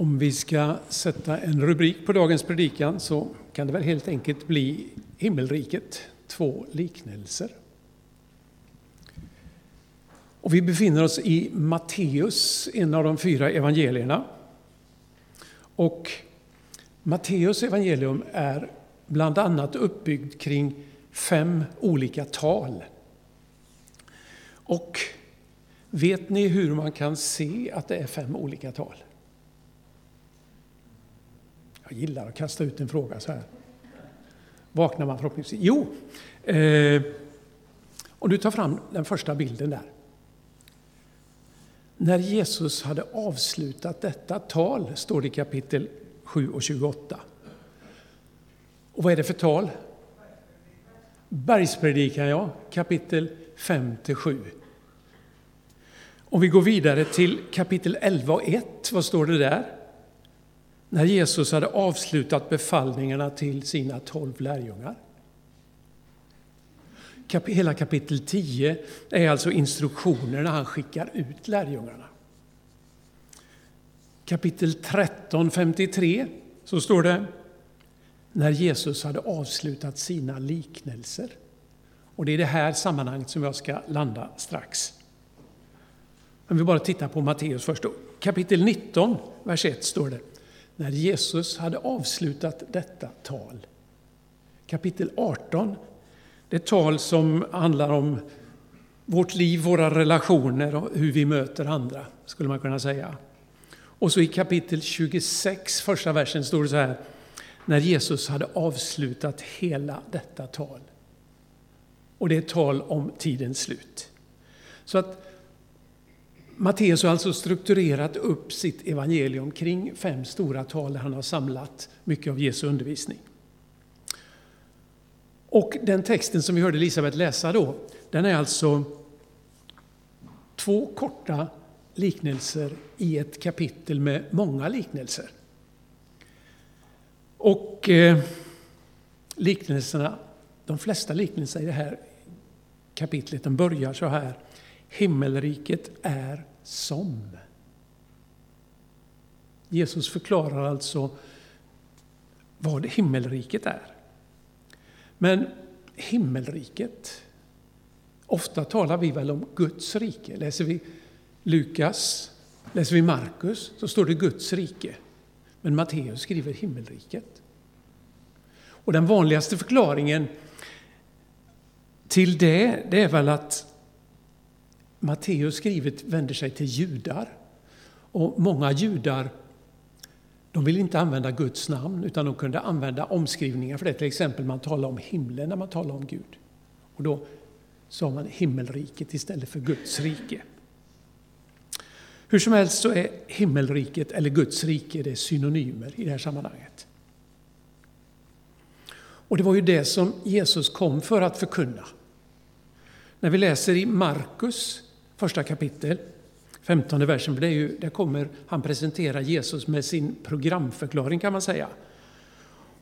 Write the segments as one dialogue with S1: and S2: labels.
S1: Om vi ska sätta en rubrik på dagens predikan så kan det väl helt enkelt bli Himmelriket, två liknelser. Och vi befinner oss i Matteus, en av de fyra evangelierna. Och Matteus evangelium är bland annat uppbyggd kring fem olika tal. Och vet ni hur man kan se att det är fem olika tal? Jag gillar att kasta ut en fråga så här. Vaknar man förhoppningsvis? Jo, eh, om du tar fram den första bilden där. När Jesus hade avslutat detta tal, står det i kapitel 7 och 28. Och vad är det för tal? Bergspredikan, ja, kapitel 5 till 7. Om vi går vidare till kapitel 11 och 1, vad står det där? När Jesus hade avslutat befallningarna till sina tolv lärjungar. Hela kapitel 10 är alltså instruktionerna han skickar ut lärjungarna. Kapitel 13, 53, så står det när Jesus hade avslutat sina liknelser. Och det är det här sammanhanget som jag ska landa strax. Om vi bara tittar på Matteus först. Kapitel 19, vers 1 står det. När Jesus hade avslutat detta tal. Kapitel 18, det tal som handlar om vårt liv, våra relationer och hur vi möter andra, skulle man kunna säga. Och så i kapitel 26, första versen, står det så här. När Jesus hade avslutat hela detta tal. Och det är tal om tidens slut. Så att Matteus har alltså strukturerat upp sitt evangelium kring fem stora tal där han har samlat mycket av Jesu undervisning. Och den texten som vi hörde Elisabet läsa då, den är alltså två korta liknelser i ett kapitel med många liknelser. Och eh, liknelserna, de flesta liknelser i det här kapitlet, de börjar så här. Himmelriket är som. Jesus förklarar alltså vad himmelriket är. Men himmelriket, ofta talar vi väl om Guds rike. Läser vi Lukas, läser vi Markus, så står det Guds rike. Men Matteus skriver himmelriket. Och den vanligaste förklaringen till det, det är väl att Matteus skrivet vänder sig till judar. Och många judar de vill inte använda Guds namn, utan de kunde använda omskrivningar för det. Till exempel man talar om himlen när man talar om Gud. Och då sa man himmelriket istället för Guds rike. Hur som helst så är himmelriket eller Guds rike det synonymer i det här sammanhanget. Och det var ju det som Jesus kom för att förkunna. När vi läser i Markus första kapitel, 15 versen, för det är ju, där kommer han presentera Jesus med sin programförklaring kan man säga.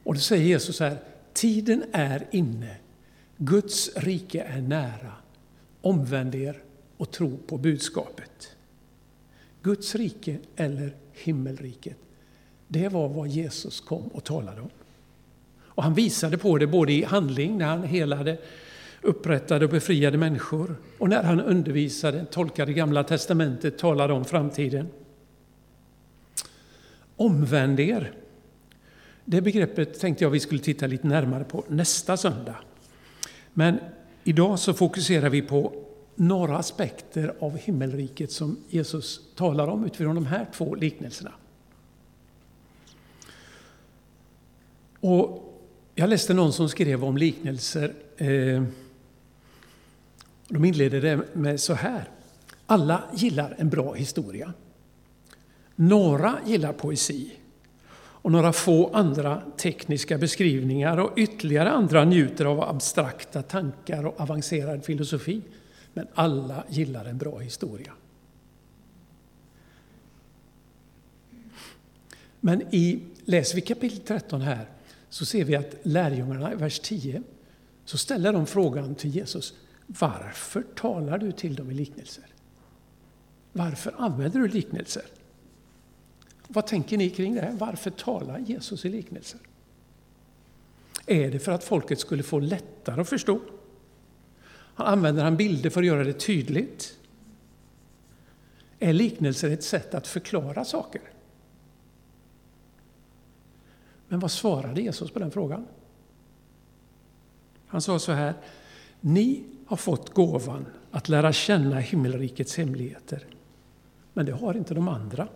S1: Och då säger Jesus här, tiden är inne, Guds rike är nära, omvänd er och tro på budskapet. Guds rike eller himmelriket, det var vad Jesus kom och talade om. Och han visade på det både i handling, när han helade upprättade och befriade människor. Och när han undervisade, tolkade Gamla testamentet, talade om framtiden. Omvänd er. Det begreppet tänkte jag vi skulle titta lite närmare på nästa söndag. Men idag så fokuserar vi på några aspekter av himmelriket som Jesus talar om utifrån de här två liknelserna. Och jag läste någon som skrev om liknelser eh, de inleder det med så här. Alla gillar en bra historia. Några gillar poesi och några få andra tekniska beskrivningar och ytterligare andra njuter av abstrakta tankar och avancerad filosofi. Men alla gillar en bra historia. Men i, läser vi kapitel 13 här så ser vi att lärjungarna i vers 10 så ställer de frågan till Jesus. Varför talar du till dem i liknelser? Varför använder du liknelser? Vad tänker ni kring det? Varför talar Jesus i liknelser? Är det för att folket skulle få lättare att förstå? Han använder han bilder för att göra det tydligt? Är liknelser ett sätt att förklara saker? Men vad svarade Jesus på den frågan? Han sa så här, ni har fått gåvan att lära känna himmelrikets hemligheter, men det har inte de andra.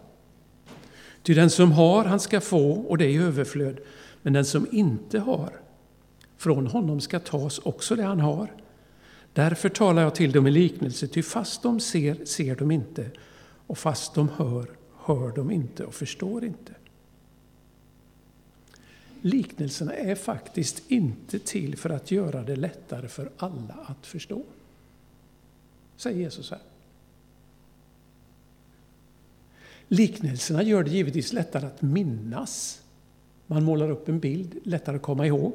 S1: Ty den som har, han ska få, och det är i överflöd, men den som inte har, från honom ska tas också det han har. Därför talar jag till dem i liknelse, ty fast de ser, ser de inte, och fast de hör, hör de inte och förstår inte. Liknelserna är faktiskt inte till för att göra det lättare för alla att förstå. Säger Jesus här. Liknelserna gör det givetvis lättare att minnas. Man målar upp en bild, lättare att komma ihåg.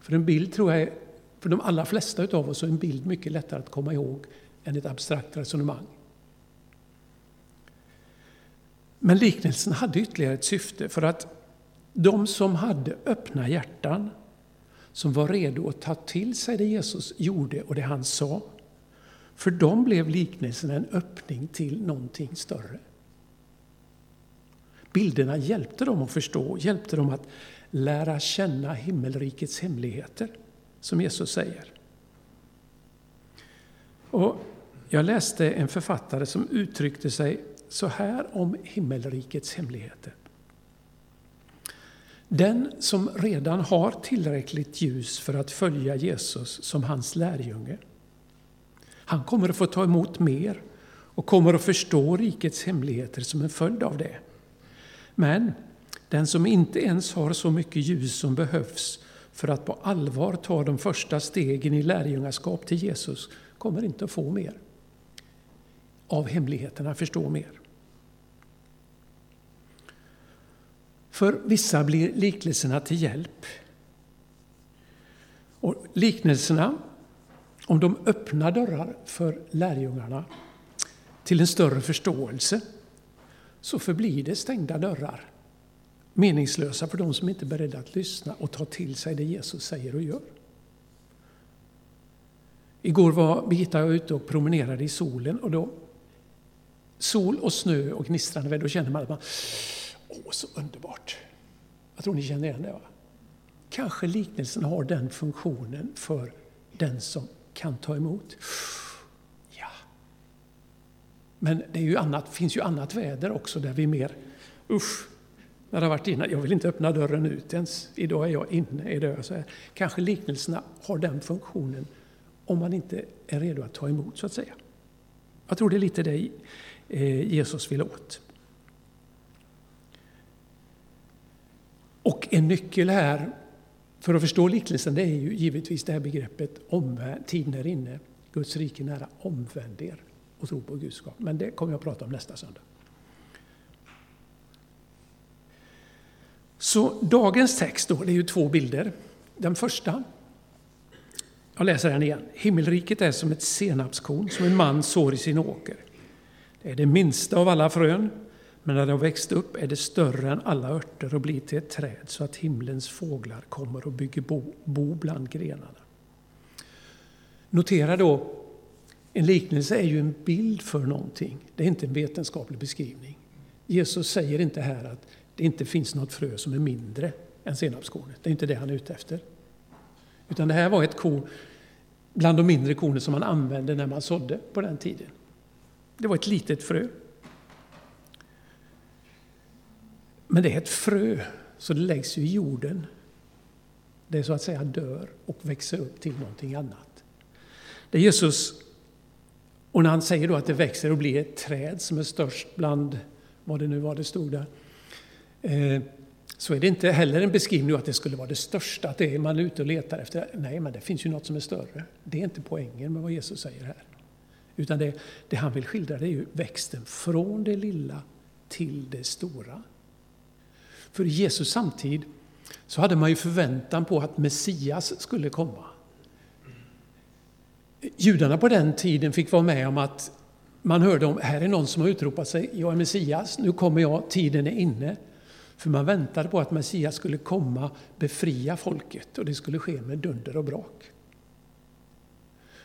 S1: För en bild tror jag, för de allra flesta av oss, är en bild mycket lättare att komma ihåg än ett abstrakt resonemang. Men liknelsen hade ytterligare ett syfte för att de som hade öppna hjärtan, som var redo att ta till sig det Jesus gjorde och det han sa, för dem blev liknelsen en öppning till någonting större. Bilderna hjälpte dem att förstå, hjälpte dem att lära känna himmelrikets hemligheter, som Jesus säger. Och jag läste en författare som uttryckte sig så här om himmelrikets hemligheter. Den som redan har tillräckligt ljus för att följa Jesus som hans lärjunge, han kommer att få ta emot mer och kommer att förstå rikets hemligheter som en följd av det. Men den som inte ens har så mycket ljus som behövs för att på allvar ta de första stegen i lärjungaskap till Jesus kommer inte att få mer av hemligheterna, förstå mer. För vissa blir liknelserna till hjälp. Och liknelserna, om de öppnar dörrar för lärjungarna till en större förståelse, så förblir det stängda dörrar. Meningslösa för de som inte är beredda att lyssna och ta till sig det Jesus säger och gör. Igår var Birgitta och jag ute och promenerade i solen och då sol och snö och gnistrande väder, då känner man att man Åh, så underbart! Jag tror ni känner igen det. Va? Kanske liknelsen har den funktionen för den som kan ta emot. Ja. Men det är ju annat, finns ju annat väder också där vi är mer, usch, när det har varit innan, jag vill inte öppna dörren ut ens, idag är jag inne idag är jag Så här. Kanske liknelserna har den funktionen om man inte är redo att ta emot, så att säga. Jag tror det är lite det eh, Jesus vill åt. Och en nyckel här för att förstå liknelsen det är ju givetvis det här begreppet omvänd, tiden är inne, Guds rike nära, omvänd er och tro på Guds skap. Men det kommer jag att prata om nästa söndag. Så dagens text då, det är ju två bilder. Den första, jag läser den igen. Himmelriket är som ett senapskorn som en man sår i sin åker. Det är det minsta av alla frön, men när det har växt upp är det större än alla örter och blir till ett träd så att himlens fåglar kommer och bygger bo, bo bland grenarna. Notera då, en liknelse är ju en bild för någonting. Det är inte en vetenskaplig beskrivning. Jesus säger inte här att det inte finns något frö som är mindre än senapskornet. Det är inte det han är ute efter. Utan det här var ett korn bland de mindre kornen som man använde när man sådde på den tiden. Det var ett litet frö. Men det är ett frö, så det läggs i jorden. Det så att säga dör och växer upp till någonting annat. Det är Jesus, och när han säger då att det växer och blir ett träd som är störst bland, vad det nu var det stod där, eh, så är det inte heller en beskrivning av att det skulle vara det största, att det är man ute och letar efter. Nej, men det finns ju något som är större. Det är inte poängen med vad Jesus säger här. Utan det, det han vill skildra det är ju växten från det lilla till det stora. För i Jesus samtid så hade man ju förväntan på att Messias skulle komma. Judarna på den tiden fick vara med om att man hörde om, här är någon som har utropat sig, jag är Messias, nu kommer jag, tiden är inne. För man väntade på att Messias skulle komma, befria folket och det skulle ske med dunder och brak.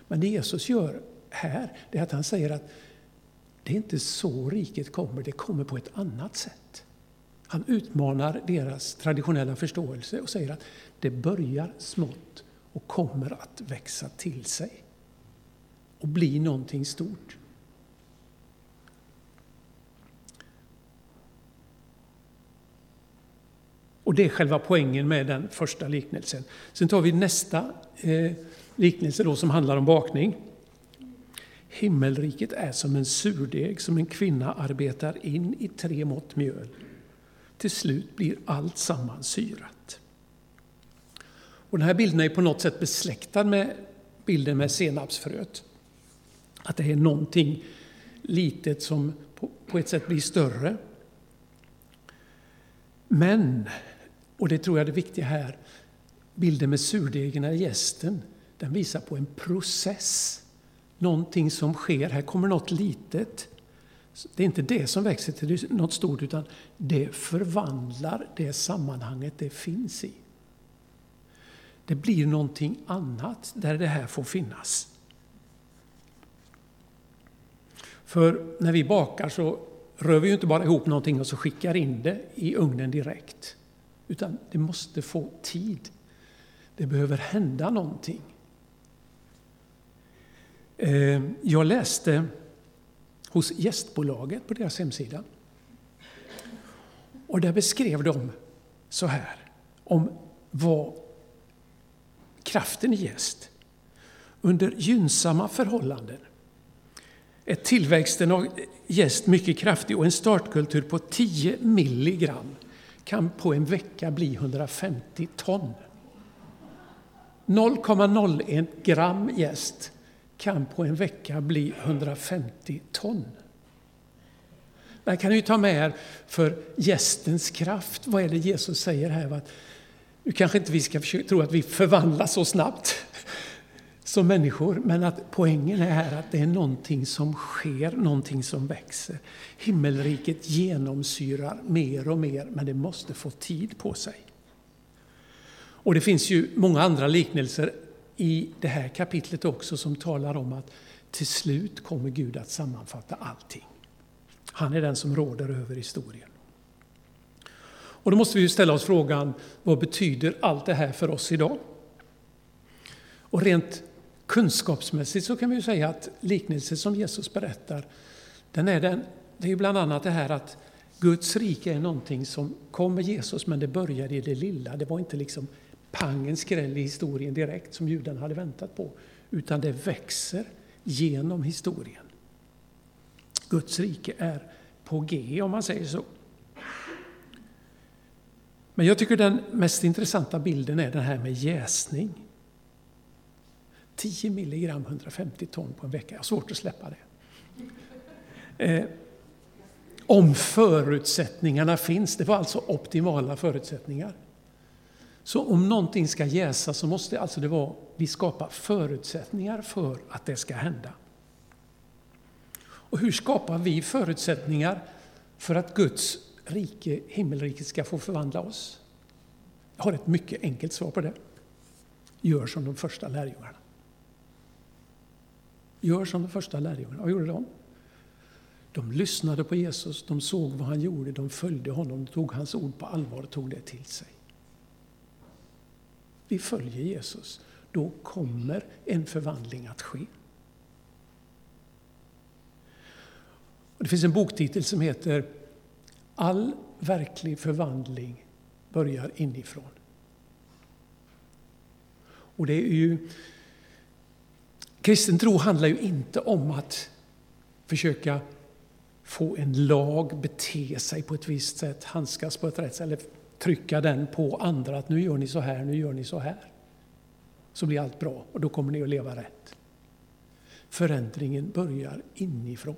S1: Men det Jesus gör här, det är att han säger att det är inte så riket kommer, det kommer på ett annat sätt. Han utmanar deras traditionella förståelse och säger att det börjar smått och kommer att växa till sig och bli någonting stort. Och det är själva poängen med den första liknelsen. Sen tar vi nästa eh, liknelse då som handlar om bakning. Himmelriket är som en surdeg som en kvinna arbetar in i tre mått mjöl. Till slut blir allt sammansyrat. Och den här bilden är på något sätt besläktad med bilden med senapsfröet. Att det är någonting litet som på ett sätt blir större. Men, och det tror jag är det viktiga här, bilden med surdegen eller gästen, den visar på en process. Någonting som sker. Här kommer något litet. Det är inte det som växer till något stort, utan det förvandlar det sammanhanget det finns i. Det blir någonting annat där det här får finnas. För när vi bakar så rör vi ju inte bara ihop någonting och så skickar in det i ugnen direkt. Utan det måste få tid. Det behöver hända någonting. Eh, jag läste hos gästbolaget på deras hemsida. Och där beskrev de så här om vad kraften i gäst. Under gynnsamma förhållanden är tillväxten av gäst mycket kraftig och en startkultur på 10 milligram kan på en vecka bli 150 ton. 0,01 gram gäst kan på en vecka bli 150 ton. Man kan ju ta med er för gästens kraft. Vad är det Jesus säger här? nu kanske inte vi ska tro att vi förvandlas så snabbt som människor, men att poängen är här att det är någonting som sker, någonting som växer. Himmelriket genomsyrar mer och mer, men det måste få tid på sig. Och det finns ju många andra liknelser i det här kapitlet också som talar om att till slut kommer Gud att sammanfatta allting. Han är den som råder över historien. Och då måste vi ställa oss frågan, vad betyder allt det här för oss idag? Och rent kunskapsmässigt så kan vi ju säga att liknelsen som Jesus berättar, den är den, det är ju bland annat det här att Guds rike är någonting som kom med Jesus, men det började i det lilla. Det var inte liksom pang en skräll i historien direkt som judarna hade väntat på, utan det växer genom historien. Guds rike är på G om man säger så. Men jag tycker den mest intressanta bilden är den här med jäsning. 10 milligram 150 ton på en vecka, jag har svårt att släppa det. Eh, om förutsättningarna finns, det var alltså optimala förutsättningar. Så om någonting ska jäsa så måste alltså det vara, vi skapar förutsättningar för att det ska hända. Och hur skapar vi förutsättningar för att Guds rike, himmelriket, ska få förvandla oss? Jag har ett mycket enkelt svar på det. Gör som de första lärjungarna. Gör som de första lärjungarna. Vad gjorde de? De lyssnade på Jesus, de såg vad han gjorde, de följde honom, de tog hans ord på allvar och tog det till sig. Vi följer Jesus, då kommer en förvandling att ske. Det finns en boktitel som heter All verklig förvandling börjar inifrån. Och det är ju Kristen tro handlar ju inte om att försöka få en lag bete sig på ett visst sätt, handskas på ett rätt sätt, eller trycka den på andra att nu gör ni så här, nu gör ni så här. Så blir allt bra och då kommer ni att leva rätt. Förändringen börjar inifrån.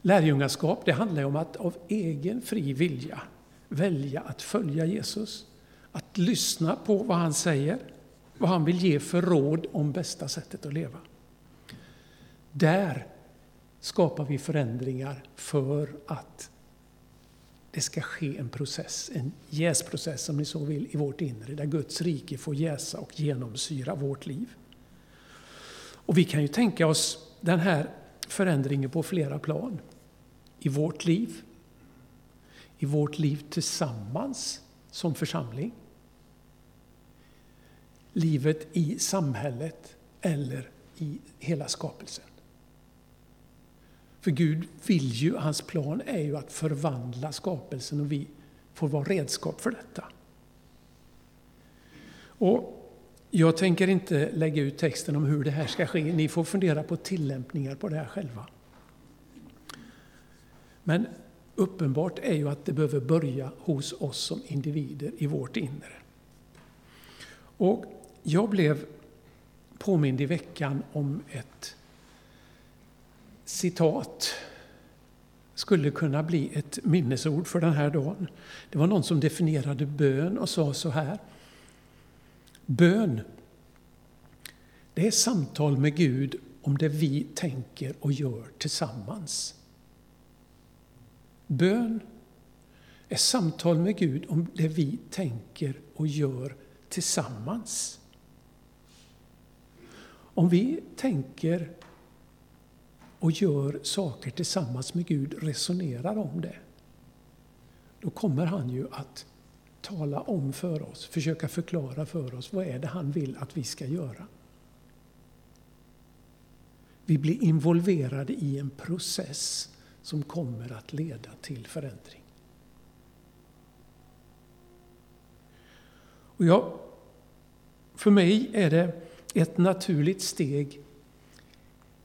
S1: Lärjungaskap det handlar om att av egen fri vilja välja att följa Jesus att lyssna på vad han säger vad han vill ge för råd om bästa sättet att leva. Där skapar vi förändringar för att det ska ske en process, en jäsprocess om ni så vill, i vårt inre, där Guds rike får jäsa och genomsyra vårt liv. Och vi kan ju tänka oss den här förändringen på flera plan. I vårt liv, i vårt liv tillsammans som församling, livet i samhället eller i hela skapelsen. För Gud vill ju, hans plan är ju att förvandla skapelsen och vi får vara redskap för detta. Och jag tänker inte lägga ut texten om hur det här ska ske. Ni får fundera på tillämpningar på det här själva. Men uppenbart är ju att det behöver börja hos oss som individer i vårt inre. Och jag blev påmind i veckan om ett citat skulle kunna bli ett minnesord för den här dagen. Det var någon som definierade bön och sa så här. Bön, det är samtal med Gud om det vi tänker och gör tillsammans. Bön är samtal med Gud om det vi tänker och gör tillsammans. Om vi tänker och gör saker tillsammans med Gud, resonerar om det, då kommer han ju att tala om för oss, försöka förklara för oss vad är det han vill att vi ska göra. Vi blir involverade i en process som kommer att leda till förändring. Och ja, för mig är det ett naturligt steg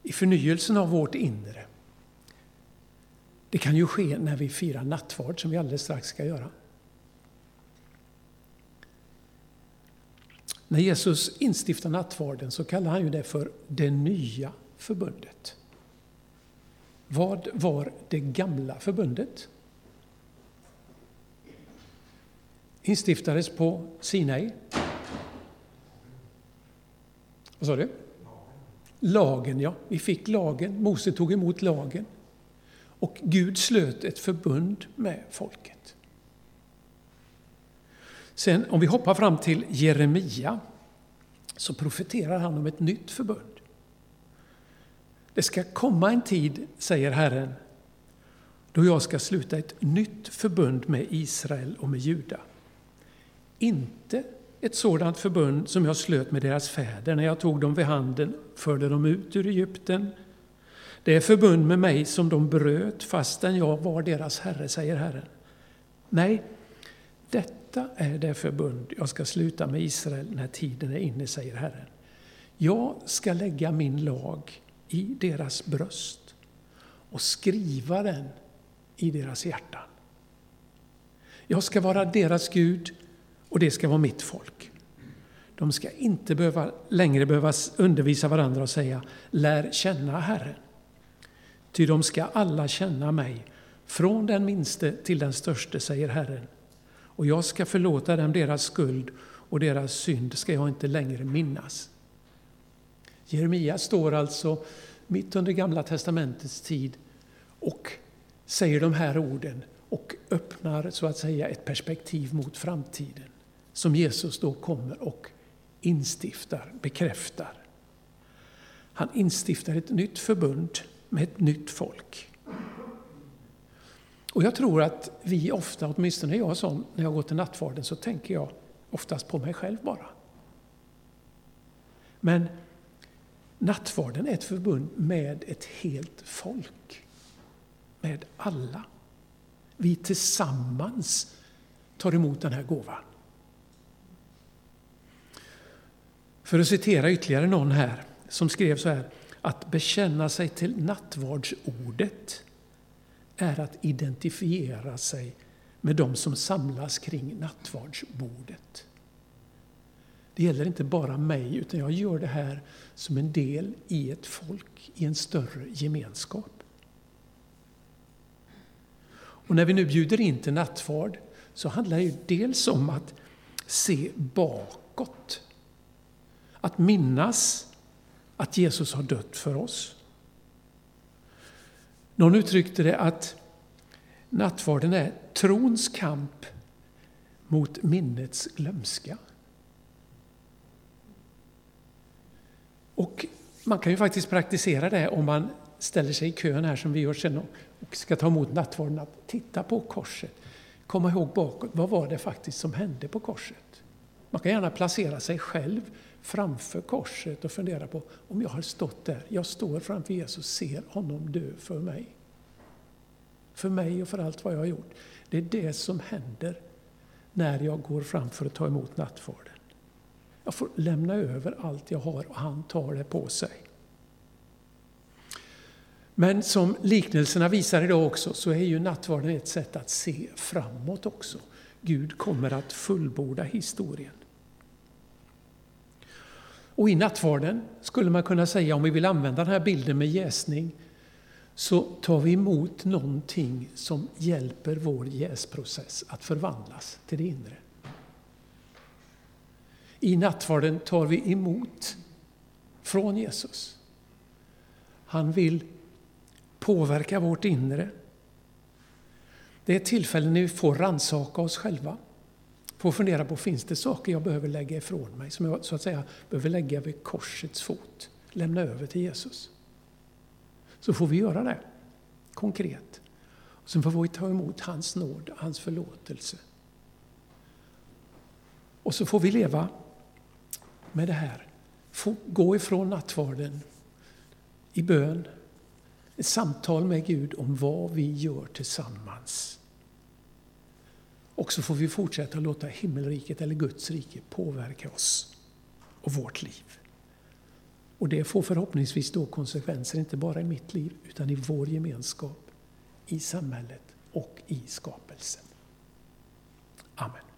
S1: i förnyelsen av vårt inre. Det kan ju ske när vi firar nattvard, som vi alldeles strax ska göra. När Jesus instiftar nattvarden så kallar han ju det för det nya förbundet. Vad var det gamla förbundet? Instiftades på Sinai. Vad sa du? Lagen, ja. Vi fick lagen. Mose tog emot lagen. Och Gud slöt ett förbund med folket. Sen om vi hoppar fram till Jeremia så profeterar han om ett nytt förbund. Det ska komma en tid, säger Herren, då jag ska sluta ett nytt förbund med Israel och med Juda. Inte ett sådant förbund som jag slöt med deras fäder när jag tog dem vid handen, förde dem ut ur Egypten. Det är förbund med mig som de bröt fastän jag var deras herre, säger Herren. Nej, detta är det förbund jag ska sluta med Israel när tiden är inne, säger Herren. Jag ska lägga min lag i deras bröst och skriva den i deras hjärtan. Jag ska vara deras Gud och det ska vara mitt folk. De ska inte behöva, längre behöva undervisa varandra och säga lär känna Herren. Ty de ska alla känna mig, från den minste till den störste, säger Herren. Och jag ska förlåta dem deras skuld och deras synd ska jag inte längre minnas. Jeremia står alltså mitt under Gamla testamentets tid och säger de här orden och öppnar så att säga ett perspektiv mot framtiden som Jesus då kommer och instiftar, bekräftar. Han instiftar ett nytt förbund med ett nytt folk. Och jag tror att vi ofta, åtminstone jag sån, när jag går till nattvarden så tänker jag oftast på mig själv bara. Men nattvarden är ett förbund med ett helt folk. Med alla. Vi tillsammans tar emot den här gåvan. För att citera ytterligare någon här som skrev så här. Att bekänna sig till nattvardsordet är att identifiera sig med de som samlas kring nattvardsbordet. Det gäller inte bara mig, utan jag gör det här som en del i ett folk, i en större gemenskap. Och när vi nu bjuder in till nattvard så handlar det dels om att se bakåt att minnas att Jesus har dött för oss. Någon uttryckte det att nattvarden är trons kamp mot minnets glömska. Och man kan ju faktiskt praktisera det om man ställer sig i kön här som vi gör sen och ska ta emot nattvarden, att titta på korset. Komma ihåg bakåt, vad var det faktiskt som hände på korset? Man kan gärna placera sig själv framför korset och fundera på om jag har stått där, jag står framför Jesus, och ser honom dö för mig. För mig och för allt vad jag har gjort. Det är det som händer när jag går fram för att ta emot nattvarden. Jag får lämna över allt jag har och han tar det på sig. Men som liknelserna visar idag också så är ju nattvarden ett sätt att se framåt också. Gud kommer att fullborda historien. Och i nattvarden skulle man kunna säga, om vi vill använda den här bilden med jäsning, så tar vi emot någonting som hjälper vår jäsprocess att förvandlas till det inre. I nattvarden tar vi emot från Jesus. Han vill påverka vårt inre. Det är tillfällen när vi får ransaka oss själva. Får fundera på, finns det saker jag behöver lägga ifrån mig, som jag så att säga behöver lägga vid korsets fot, lämna över till Jesus. Så får vi göra det, konkret. Och sen får vi ta emot hans nåd, hans förlåtelse. Och så får vi leva med det här. Få gå ifrån nattvarden i bön, ett samtal med Gud om vad vi gör tillsammans. Och så får vi fortsätta låta himmelriket eller Guds rike påverka oss och vårt liv. Och det får förhoppningsvis då konsekvenser, inte bara i mitt liv, utan i vår gemenskap, i samhället och i skapelsen. Amen.